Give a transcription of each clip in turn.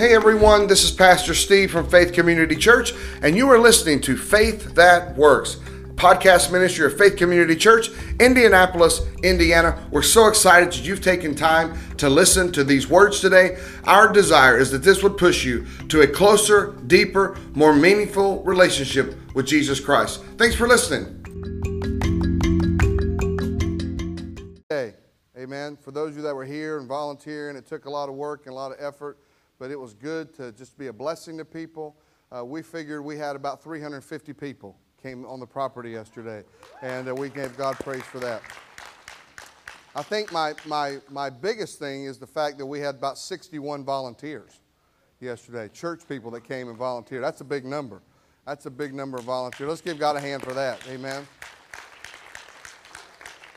Hey everyone, this is Pastor Steve from Faith Community Church, and you are listening to Faith That Works, podcast ministry of Faith Community Church, Indianapolis, Indiana. We're so excited that you've taken time to listen to these words today. Our desire is that this would push you to a closer, deeper, more meaningful relationship with Jesus Christ. Thanks for listening. Amen. For those of you that were here and volunteering, it took a lot of work and a lot of effort but it was good to just be a blessing to people. Uh, we figured we had about 350 people came on the property yesterday, and uh, we gave God praise for that. I think my, my, my biggest thing is the fact that we had about 61 volunteers yesterday, church people that came and volunteered. That's a big number. That's a big number of volunteers. Let's give God a hand for that. Amen.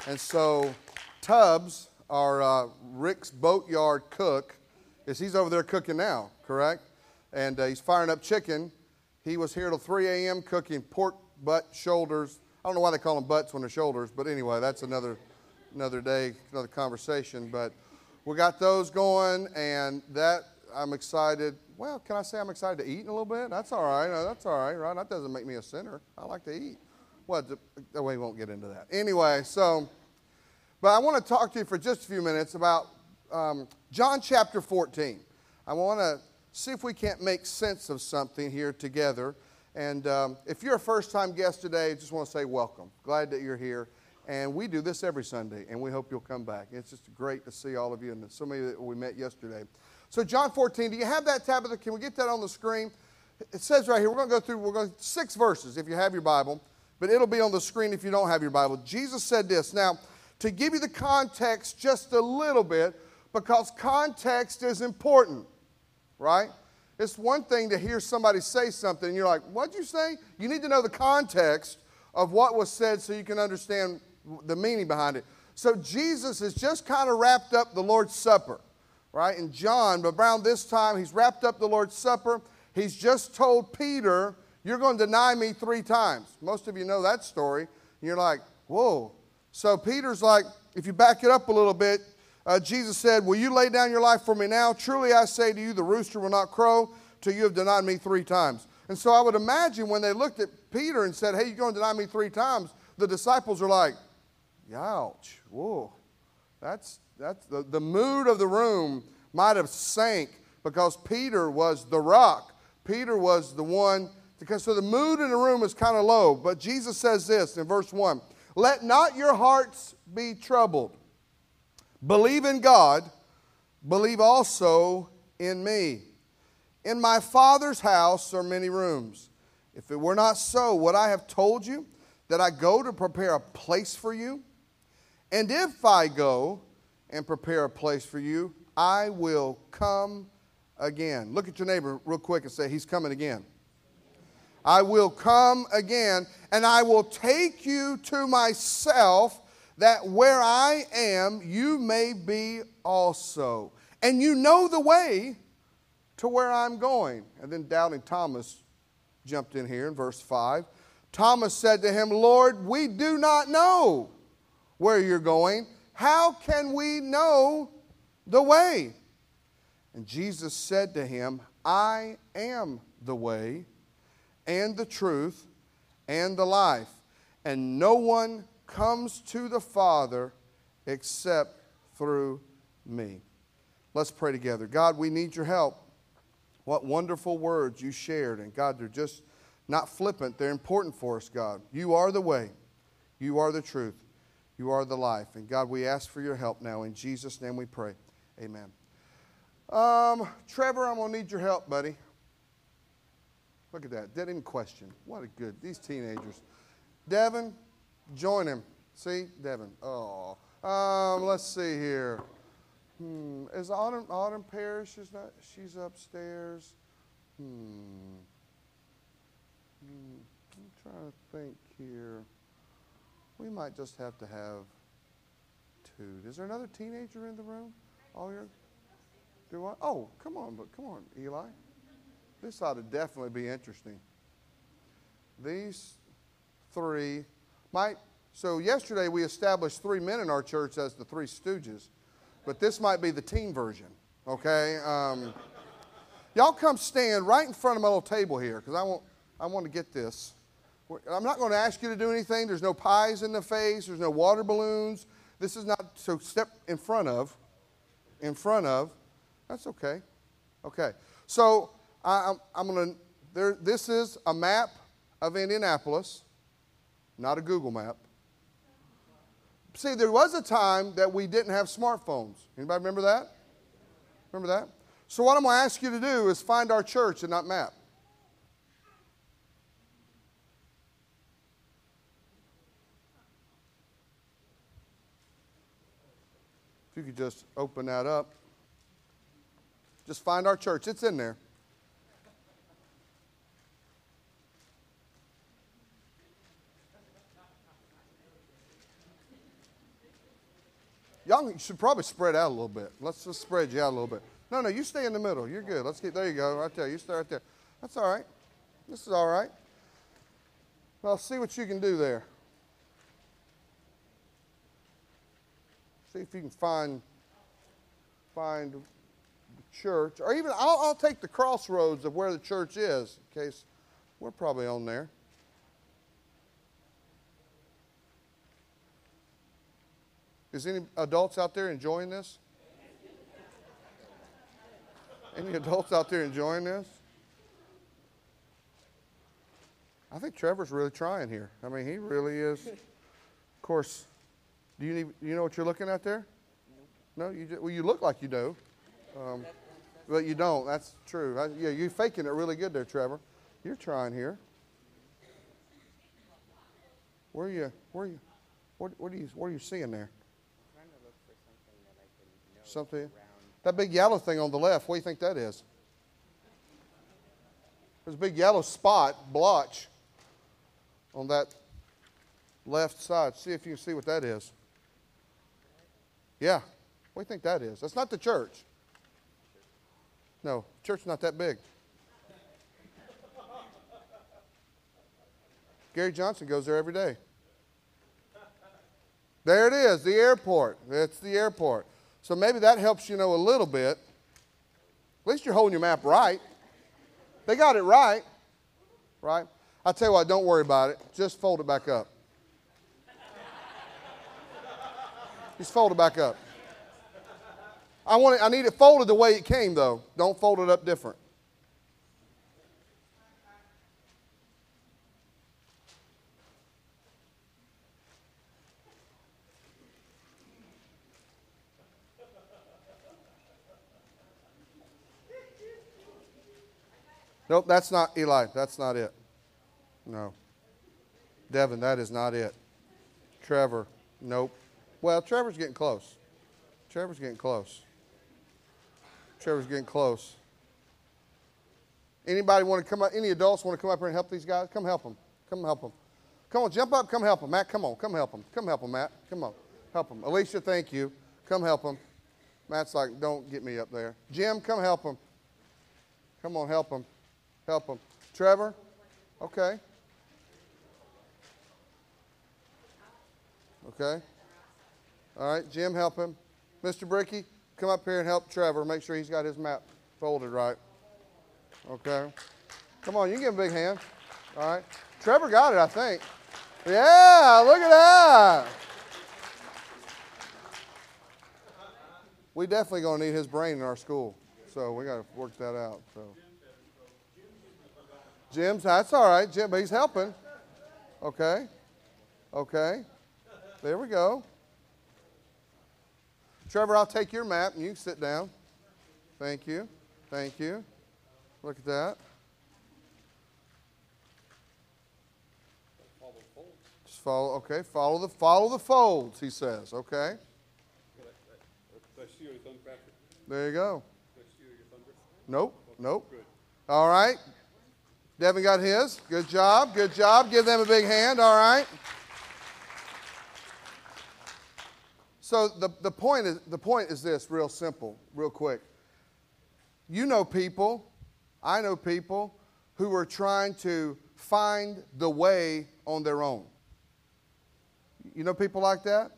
And so, Tubbs, our uh, Rick's Boatyard cook, is he's over there cooking now, correct? And uh, he's firing up chicken. He was here till 3 a.m. cooking pork butt shoulders. I don't know why they call them butts when they're shoulders, but anyway, that's another another day, another conversation. But we got those going, and that I'm excited. Well, can I say I'm excited to eat in a little bit? That's all right. that's all right, right? That doesn't make me a sinner. I like to eat. Well, we won't get into that. Anyway, so, but I want to talk to you for just a few minutes about um, John chapter 14. I want to see if we can't make sense of something here together. And um, if you're a first time guest today, I just want to say welcome. Glad that you're here. And we do this every Sunday, and we hope you'll come back. It's just great to see all of you and so many that we met yesterday. So, John 14, do you have that Tabitha? Can we get that on the screen? It says right here, we're going to go through, we're going six verses if you have your Bible, but it'll be on the screen if you don't have your Bible. Jesus said this. Now, to give you the context just a little bit, because context is important, right? It's one thing to hear somebody say something and you're like, what'd you say? You need to know the context of what was said so you can understand the meaning behind it. So Jesus has just kind of wrapped up the Lord's Supper, right? And John, but around this time, he's wrapped up the Lord's Supper. He's just told Peter, You're going to deny me three times. Most of you know that story. And you're like, Whoa. So Peter's like, If you back it up a little bit, uh, Jesus said, Will you lay down your life for me now? Truly I say to you, the rooster will not crow till you have denied me three times. And so I would imagine when they looked at Peter and said, Hey, you're going to deny me three times, the disciples are like, Ouch, whoa. That's, that's the, the mood of the room might have sank because Peter was the rock. Peter was the one, because so the mood in the room is kind of low. But Jesus says this in verse 1 Let not your hearts be troubled. Believe in God, believe also in me. In my Father's house are many rooms. If it were not so, would I have told you that I go to prepare a place for you? And if I go and prepare a place for you, I will come again. Look at your neighbor real quick and say, He's coming again. I will come again, and I will take you to myself that where I am, you may be also. And you know the way to where I'm going. And then doubting Thomas jumped in here in verse 5. Thomas said to him, Lord, we do not know where you're going. How can we know the way? And Jesus said to him, I am the way and the truth and the life, and no one comes to the Father except through me. Let's pray together. God, we need your help. What wonderful words you shared. And God, they're just not flippant, they're important for us, God. You are the way, you are the truth, you are the life. And God, we ask for your help now. In Jesus' name we pray. Amen. Um, Trevor, I'm going to need your help, buddy. Look at that. Didn't even question. What a good, these teenagers. Devin, Join him. See, Devin. Oh, um, let's see here. Hmm. Is Autumn Autumn Parrish? Is not? She's upstairs. Hmm. hmm. I'm trying to think here. We might just have to have two. Is there another teenager in the room? Oh, you're. Do I? Oh, come on, but come on, Eli. This ought to definitely be interesting. These three might, so yesterday we established three men in our church as the three stooges, but this might be the teen version, okay? Um, Y'all come stand right in front of my little table here because I want, I want to get this. I'm not going to ask you to do anything. There's no pies in the face, there's no water balloons. This is not, so step in front of, in front of. That's okay. Okay. So I, am I'm, I'm going to, there, this is a map of Indianapolis, not a Google map. See, there was a time that we didn't have smartphones. Anybody remember that? Remember that? So what I'm going to ask you to do is find our church and not map. If you could just open that up. Just find our church. It's in there. Y'all should probably spread out a little bit. Let's just spread you out a little bit. No, no, you stay in the middle. You're good. Let's get there. You go, right there. You stay right there. That's all right. This is all right. Well, see what you can do there. See if you can find find the church, or even I'll, I'll take the crossroads of where the church is, in case we're probably on there. Is any adults out there enjoying this? Any adults out there enjoying this? I think Trevor's really trying here. I mean, he really is. Of course, do you, need, you know what you're looking at there? No, you just, well, you look like you do, um, but you don't. That's true. I, yeah, you're faking it really good there, Trevor. You're trying here. Where are you? Where are you? What, what are you? What are you seeing there? Something. That big yellow thing on the left, what do you think that is? There's a big yellow spot, blotch, on that left side. See if you can see what that is. Yeah. What do you think that is? That's not the church. No, church's not that big. Gary Johnson goes there every day. There it is, the airport. That's the airport. So maybe that helps you know a little bit. At least you're holding your map right. They got it right, right? I tell you what, don't worry about it. Just fold it back up. Just fold it back up. I want it, I need it folded the way it came though. Don't fold it up different. Nope, that's not Eli. That's not it. No. Devin, that is not it. Trevor, nope. Well, Trevor's getting close. Trevor's getting close. Trevor's getting close. Anybody want to come up? Any adults want to come up here and help these guys? Come help them. Come help them. Come on, jump up. Come help them. Matt, come on. Come help them. Come help them, Matt. Come on. Help them. Alicia, thank you. Come help them. Matt's like, don't get me up there. Jim, come help them. Come on, help them. Help them. Trevor? Okay. Okay. All right, Jim, help him. Mr. Bricky, come up here and help Trevor. Make sure he's got his map folded right. Okay. Come on, you give him a big hand. All right. Trevor got it, I think. Yeah, look at that. We definitely gonna need his brain in our school, so we got to work that out. So. Jim's, that's all right, Jim, but he's helping. Okay. Okay. There we go. Trevor, I'll take your map and you can sit down. Thank you. Thank you. Look at that. Just follow, okay, follow the follow the folds, he says, okay? There you go. Nope, nope. All right. Devin got his. Good job. Good job. Give them a big hand. All right. So the, the, point is, the point is this real simple, real quick. You know people, I know people who are trying to find the way on their own. You know people like that?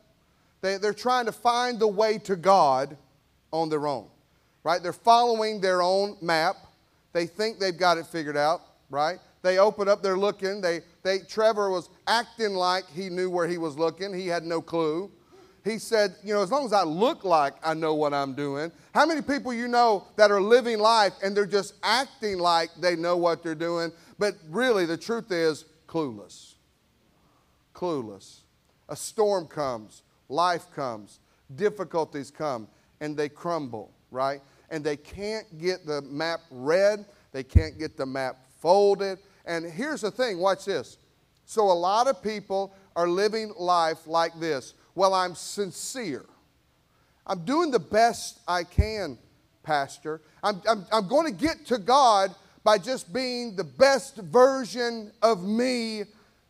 They, they're trying to find the way to God on their own, right? They're following their own map, They think they've got it figured out, right? They open up, they're looking. They, they, Trevor was acting like he knew where he was looking. He had no clue. He said, You know, as long as I look like I know what I'm doing. How many people you know that are living life and they're just acting like they know what they're doing, but really the truth is clueless? Clueless. A storm comes, life comes, difficulties come, and they crumble, right? And they can't get the map read, they can't get the map folded. And here's the thing watch this. So, a lot of people are living life like this well, I'm sincere. I'm doing the best I can, Pastor. I'm, I'm, I'm going to get to God by just being the best version of me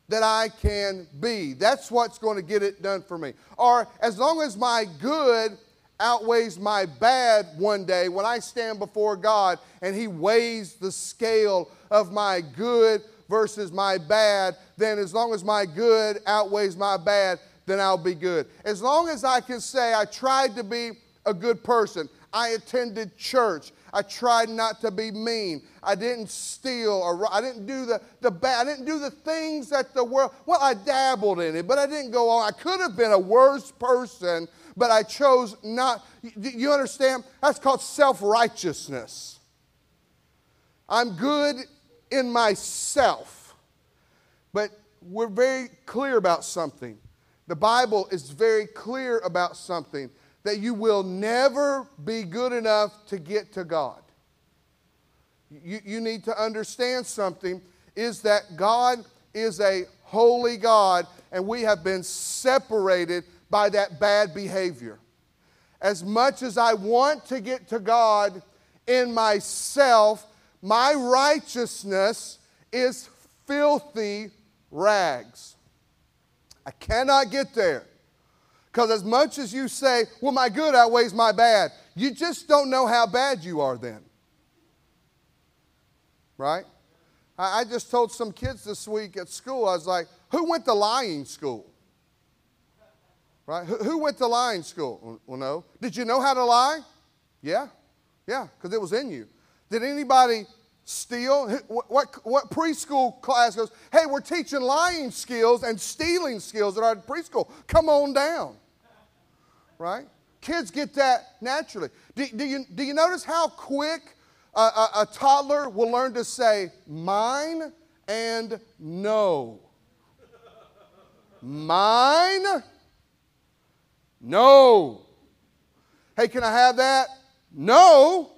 that I can be. That's what's going to get it done for me. Or as long as my good outweighs my bad one day when I stand before God and He weighs the scale of my good versus my bad, then as long as my good outweighs my bad, then I'll be good. As long as I can say I tried to be a good person, I attended church, I tried not to be mean, I didn't steal, or I didn't do the, the bad, I didn't do the things that the world, well, I dabbled in it, but I didn't go on. I could have been a worse person, but I chose not. You understand? That's called self righteousness. I'm good in myself. But we're very clear about something. The Bible is very clear about something that you will never be good enough to get to God. You, you need to understand something is that God is a holy God and we have been separated by that bad behavior. As much as I want to get to God in myself, my righteousness is filthy rags. I cannot get there. Because as much as you say, well, my good outweighs my bad, you just don't know how bad you are then. Right? I, just told some kids this week at school, I was like, who went to lying school? Right? Who, who went to lying school? Well, no. Did you know how to lie? Yeah. Yeah, because it was in you. Did anybody steal? What, what, what, preschool class goes, hey, we're teaching lying skills and stealing skills at our preschool. Come on down. Right? Kids get that naturally. Do, do you, do you notice how quick a, a, a toddler will learn to say mine and no? Mine? No. Hey, can I have that? No.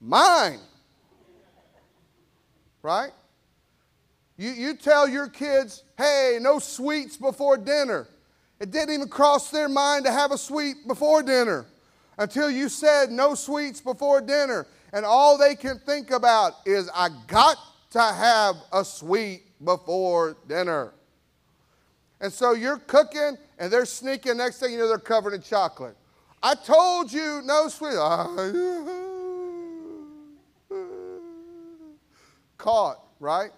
Mine right? You, you tell your kids, hey, no sweets before dinner. It didn't even cross their mind to have a sweet before dinner until you said no sweets before dinner. And all they can think about is, I got to have a sweet before dinner. And so you're cooking and they're sneaking. Next thing you know, they're covered in chocolate. I told you no sweet. caught, right?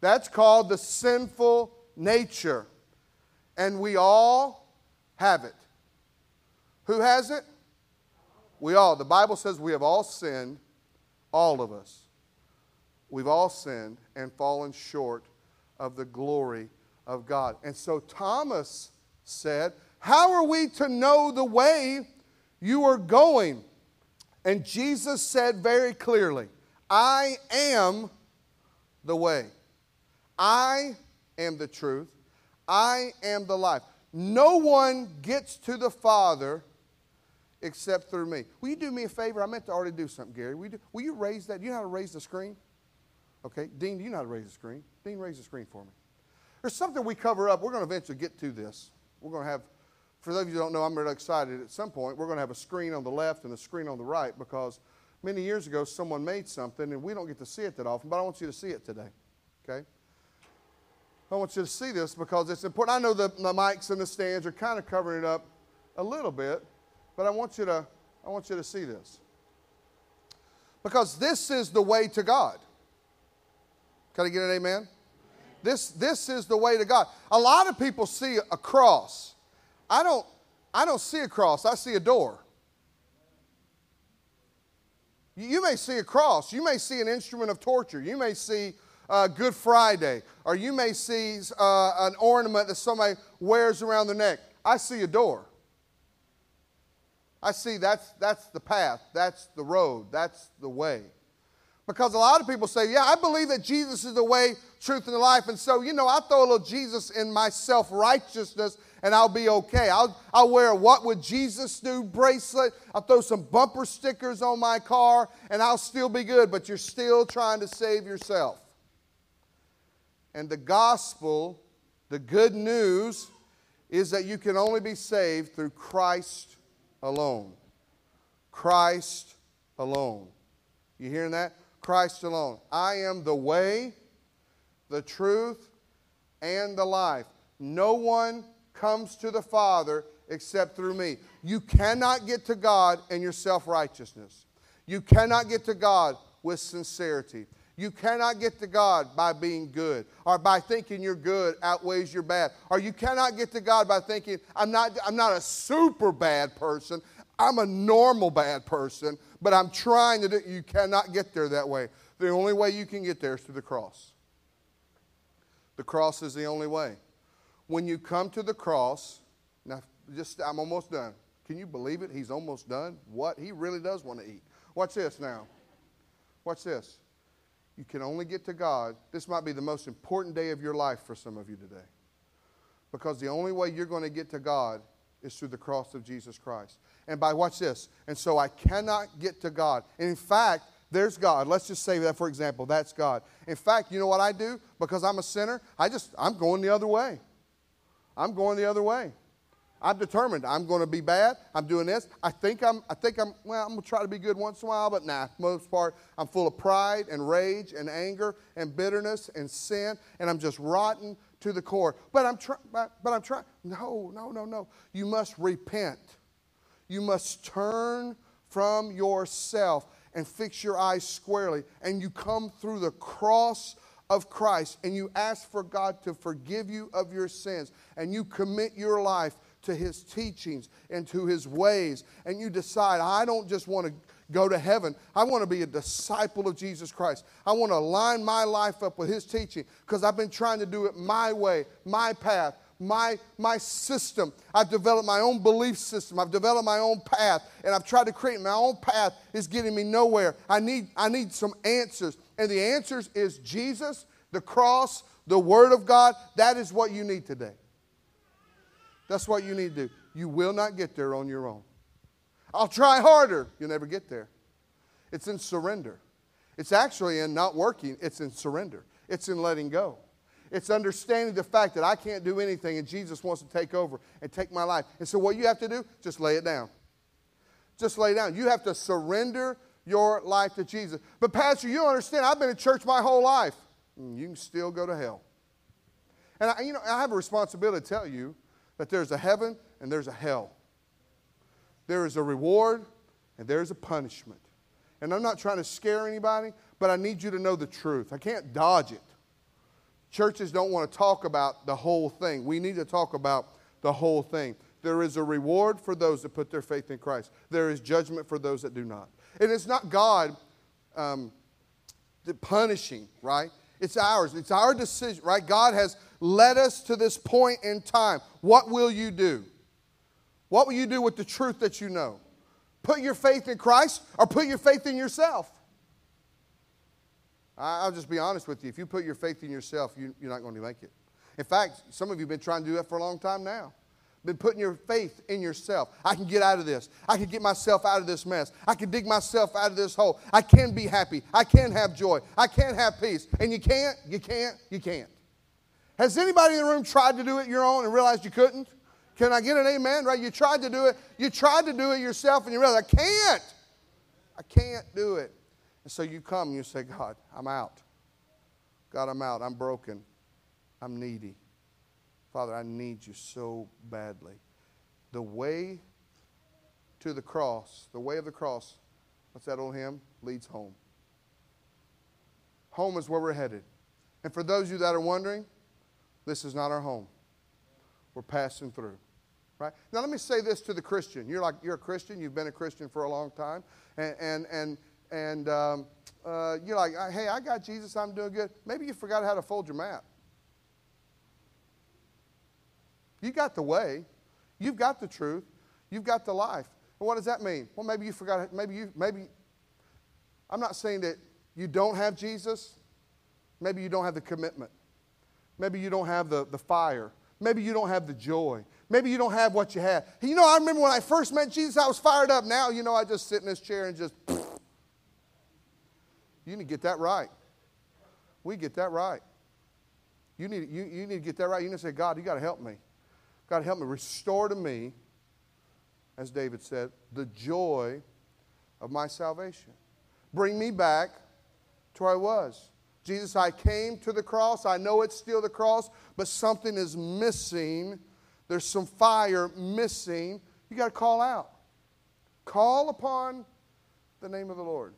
That's called the sinful nature. And we all have it. Who has it? We all. The Bible says we have all sinned, all of us. We've all sinned and fallen short of the glory of God. And so Thomas said, How are we to know the way you are going? And Jesus said very clearly, I am the way. I am the truth. I am the life. No one gets to the Father except through me. Will you do me a favor? I meant to already do something, Gary. Will you, do, will you raise that? Do you know how to raise the screen? Okay. Dean, do you know how to raise the screen? Dean, raise the screen for me. There's something we cover up. We're going to eventually get to this. We're going to have, for those of you who don't know, I'm really excited. At some point, we're going to have a screen on the left and a screen on the right because – many years ago, someone made something, and we don't get to see it that often, but I want you to see it today. Okay? I want you to see this because it's important. I know the, the mics and the stands are kind of covering it up a little bit, but I want you to, I want you to see this. Because this is the way to God. Can I get an amen? This, this is the way to God. A lot of people see a cross. I don't, I don't see a cross, I see a door. You may see a cross. You may see an instrument of torture. You may see uh, Good Friday, or you may see uh, an ornament that somebody wears around their neck. I see a door. I see that's, that's the path, that's the road, that's the way. Because a lot of people say, Yeah, I believe that Jesus is the way, truth, and the life. And so, you know, I throw a little Jesus in my self righteousness and I'll be okay. I'll, I'll wear a What Would Jesus Do bracelet. I'll throw some bumper stickers on my car and I'll still be good. But you're still trying to save yourself. And the gospel, the good news, is that you can only be saved through Christ alone. Christ alone. You hearing that? Christ alone. I am the way, the truth, and the life. No one comes to the Father except through me. You cannot get to God in your self righteousness. You cannot get to God with sincerity. You cannot get to God by being good or by thinking you're good outweighs your bad. Or you cannot get to God by thinking, I'm not, I'm not a super bad person. I'm a normal bad person, but I'm trying to do You cannot get there that way. The only way you can get there is through the cross. The cross is the only way. When you come to the cross, now just I'm almost done. Can you believe it? He's almost done. What? He really does want to eat. Watch this now. Watch this. You can only get to God. This might be the most important day of your life for some of you today. Because the only way you're going to get to God is through the cross of Jesus Christ. And by, watch this, and so I cannot get to God. And in fact, there's God. Let's just say that, for example, that's God. In fact, you know what I do? Because I'm a sinner, I just, I'm going the other way. I'm going the other way. I'm determined. I'm going to be bad. I'm doing this. I think I'm, I think I'm, well, I'm going to try to be good once in a while, but nah, most part, I'm full of pride and rage and anger and bitterness and sin, and I'm just rotten to the core. But I'm trying, but, but I'm trying. No, no, no, no. You must repent. You must turn from yourself and fix your eyes squarely, and you come through the cross of Christ and you ask for God to forgive you of your sins and you commit your life to his teachings and to his ways, and you decide, I don't just want to go to heaven, I want to be a disciple of Jesus Christ. I want to line my life up with his teaching because I've been trying to do it my way, my path. My, my system. I've developed my own belief system. I've developed my own path, and I've tried to create my own path. It's getting me nowhere. I need, I need some answers. And the answers is Jesus, the cross, the Word of God. That is what you need today. That's what you need to do. You will not get there on your own. I'll try harder. You'll never get there. It's in surrender. It's actually in not working, it's in surrender. It's in letting go. It's understanding the fact that I can't do anything and Jesus wants to take over and take my life. And so, what you have to do, just lay it down. Just lay down. You have to surrender your life to Jesus. But, Pastor, you don't understand. I've been in church my whole life. Mm, you can still go to hell. And, I, you know, I have a responsibility to tell you that there's a heaven and there's a hell. There is a reward and there's a punishment. And I'm not trying to scare anybody, but I need you to know the truth. I can't dodge it. Churches don't want to talk about the whole thing. We need to talk about the whole thing. There is a reward for those that put their faith in Christ, there is judgment for those that do not. And it's not God um, punishing, right? It's ours. It's our decision, right? God has led us to this point in time. What will you do? What will you do with the truth that you know? Put your faith in Christ or put your faith in yourself? I'll just be honest with you. If you put your faith in yourself, you, are not going to make it. In fact, some of you have been trying to do that for a long time now been putting your faith in yourself. I can get out of this. I can get myself out of this mess. I can dig myself out of this hole. I can be happy. I can have joy. I can have peace. And you can't, you can't, you can't. Has anybody in the room tried to do it your own and realized you couldn't? Can I get an amen? Right? You tried to do it. You tried to do it yourself and you realized, I can't. I can't do it. And so you come and you say, God, I'm out. God, I'm out. I'm broken. I'm needy. Father, I need you so badly. The way to the cross, the way of the cross, what's that old hymn? Leads home. Home is where we're headed. And for those of you that are wondering, this is not our home. We're passing through. Right? Now let me say this to the Christian. You're like you're a Christian, you've been a Christian for a long time, and and and and um, uh, you're like, hey, I got Jesus, I'm doing good. Maybe you forgot how to fold your map. You got the way, you've got the truth, you've got the life. And what does that mean? Well, maybe you forgot, maybe you, maybe, I'm not saying that you don't have Jesus. Maybe you don't have the commitment. Maybe you don't have the, the fire. Maybe you don't have the joy. Maybe you don't have what you had. You know, I remember when I first met Jesus, I was fired up. Now, you know, I just sit in this chair and just. You need to get that right. We get that right. You need, you, you need to get that right. You need to say, God, you got to help me. God, help me. Restore to me, as David said, the joy of my salvation. Bring me back to where I was. Jesus, I came to the cross. I know it's still the cross, but something is missing. There's some fire missing. You got to call out. Call upon the name of the Lord.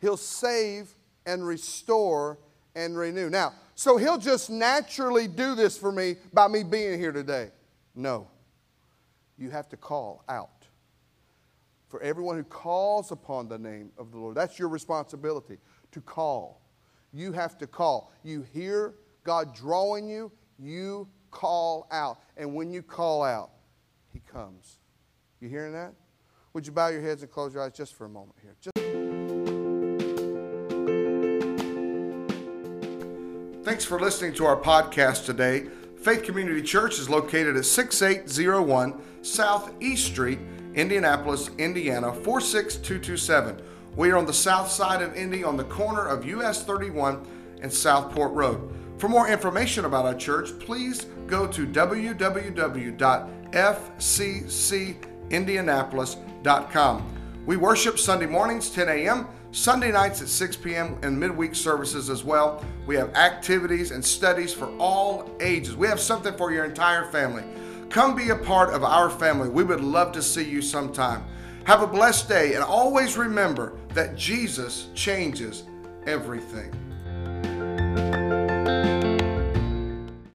He'll save and restore and renew. Now, so he'll just naturally do this for me by me being here today. No. You have to call out. For everyone who calls upon the name of the Lord, that's your responsibility to call. You have to call. You hear God drawing you, you call out. And when you call out, He comes. You hearing that? Would you bow your heads and close your eyes just for a moment here? Just Thanks for listening to our podcast today. Faith Community Church is located at 6801 South East Street, Indianapolis, Indiana 46227. We are on the south side of Indy on the corner of US 31 and Southport Road. For more information about our church, please go to www.fccindianapolis.com. We worship Sunday mornings 10 a.m., Sunday nights at 6 p.m., and midweek services as well. We have activities and studies for all ages. We have something for your entire family. Come be a part of our family. We would love to see you sometime. Have a blessed day and always remember that Jesus changes everything.